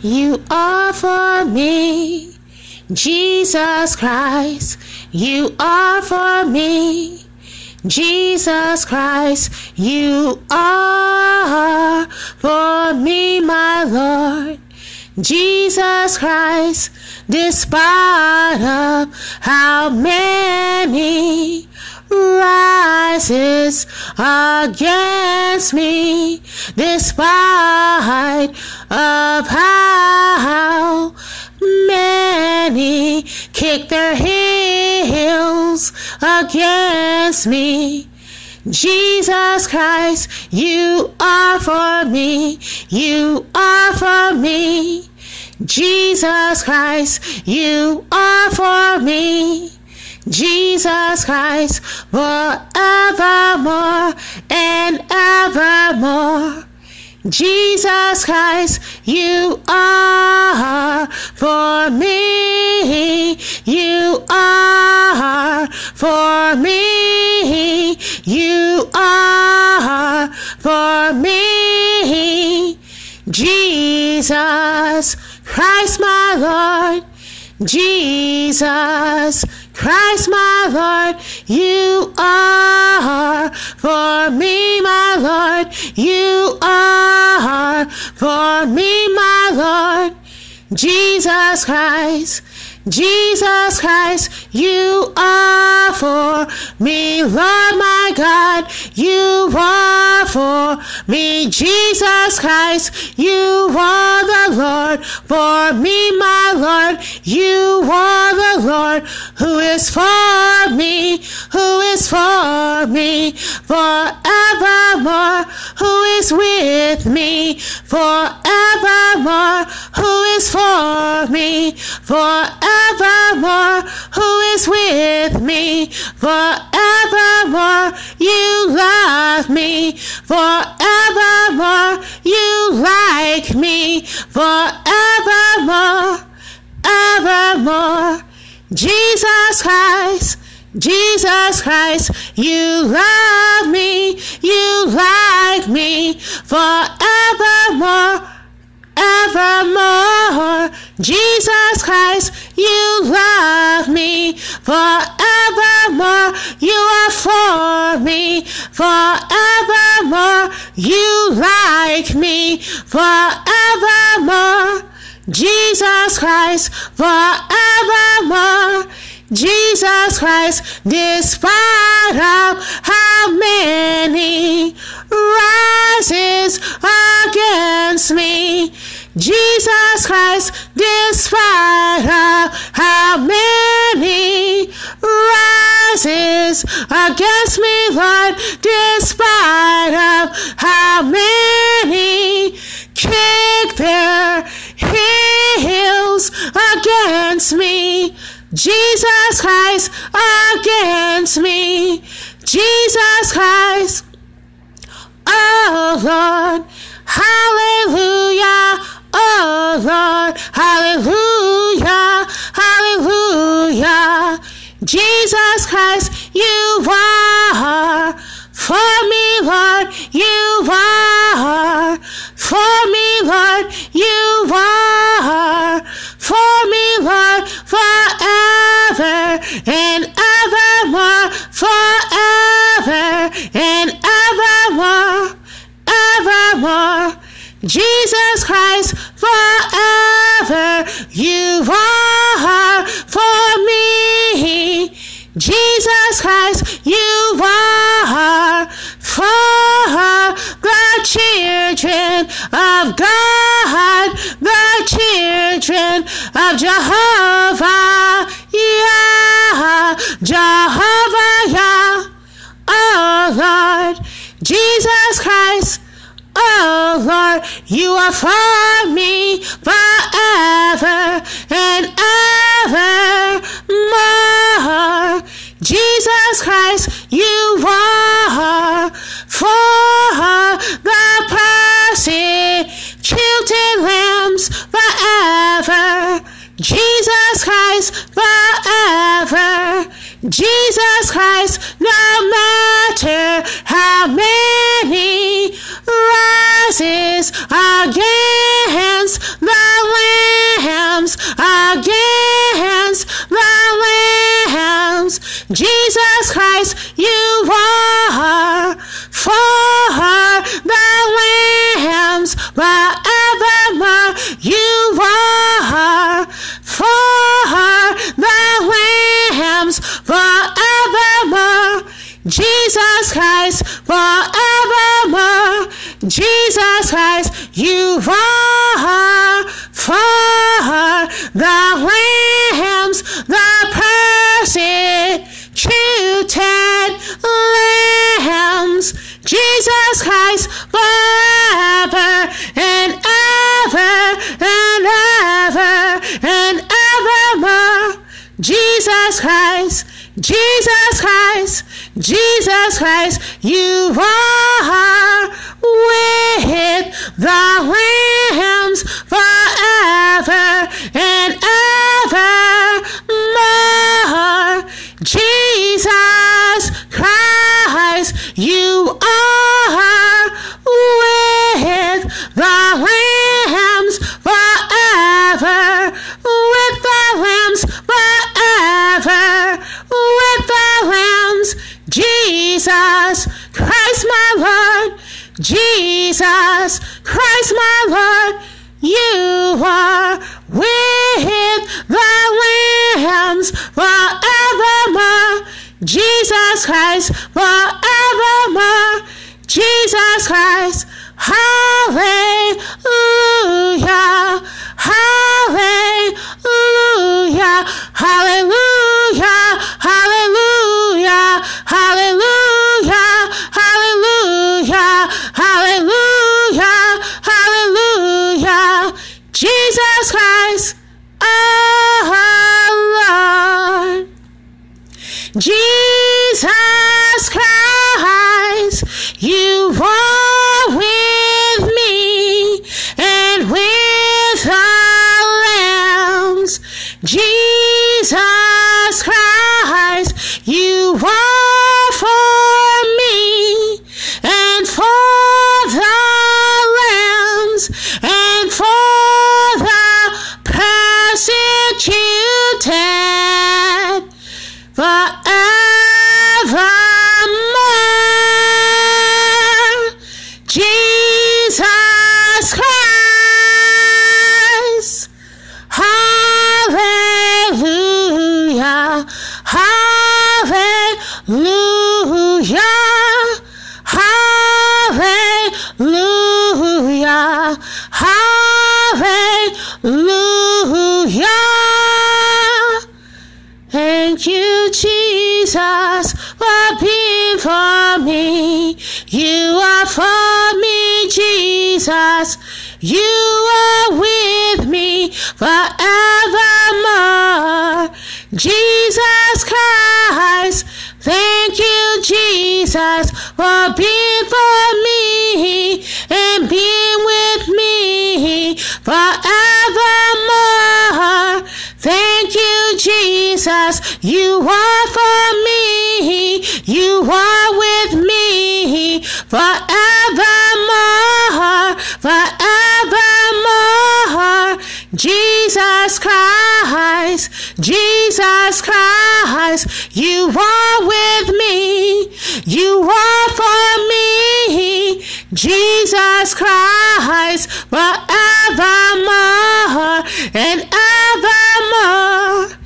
you are for me. Jesus Christ, you are for me. Jesus Christ, you are for me, my Lord. Jesus Christ, despite of how many rises against me, despite of how many kick their heels against me. Jesus Christ, you are for me. You are for me. Jesus Christ, you are for me. Jesus Christ, forevermore and evermore. Jesus Christ, you are for me. You are for me. You are for me. Jesus Christ, my Lord. Jesus Christ, my Lord, you are for me, my Lord, you are for me, my Lord. Jesus Christ, Jesus Christ, you are for me, Lord my God, you are for me, Jesus Christ, you are the Lord, for me, my Lord, you are the Lord, who is for me, who is for me, forevermore, who is with me, forevermore, who is for me, forevermore, who is with me, forevermore, you love me, forevermore, you like me, forevermore, evermore. Jesus Christ, Jesus Christ, you love me, you like me, forevermore, evermore. Jesus Christ, you love me, forevermore, you are for me, forevermore, you like me, forevermore. Jesus Christ, forevermore. Jesus Christ, despite of how many rises against me. Jesus Christ, despite of how many rises against me, Lord, despite of how many kick their heels against me. Jesus Christ against me. Jesus Christ. Oh Lord. Hallelujah. Christ, you are for me, Lord. You are for me, Lord. You are for me, Lord, forever and evermore, forever and evermore, evermore. Jesus Christ, Jesus Christ, you are for the children of God, the children of Jehovah, Yah, Jehovah, Yah, oh Lord, Jesus Christ, oh Lord, you are for me forever and Jesus Christ, you are for the persecuted lambs forever. Jesus Christ, forever. Jesus Christ, no matter how many rises against Jesus Christ, you are for the lambs forevermore. You are for the lambs forevermore. Jesus Christ forevermore. Jesus Christ, you are for the lambs, Christ forever and ever and ever and evermore. Jesus Christ, Jesus Christ, Jesus Christ, you are with the lambs forever and evermore. Jesus Jesus Christ, my Lord, you are with the lambs forevermore. Jesus Christ forevermore. Jesus Christ, Jesus Christ, you are for me and for the lambs and for the persecuted forevermore. For me, Jesus. You are with me forevermore. Jesus Christ, thank you, Jesus, for being for me and being with me forevermore. Thank you, Jesus. You are for me. You are with me forevermore. Jesus Christ. Jesus Christ. You are with me. You are for me. Jesus Christ. Forevermore and evermore.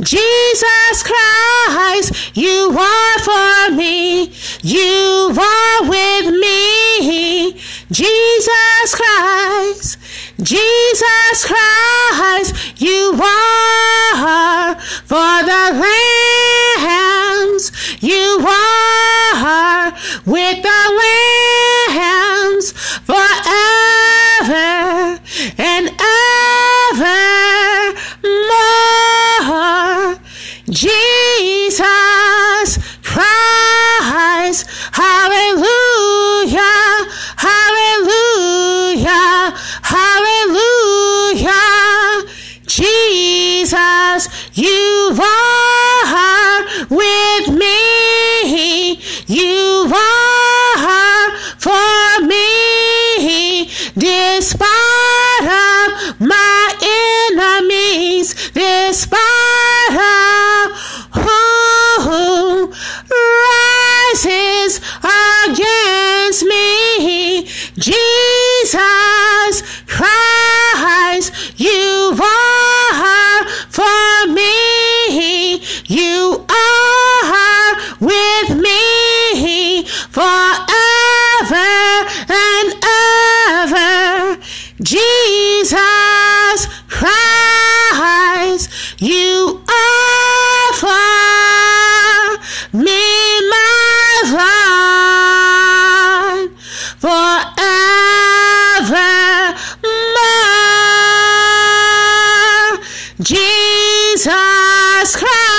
Jesus Christ, you are for me. You are with me. Jesus Christ, Jesus Christ, you are for the lambs. You are Jesus Christ.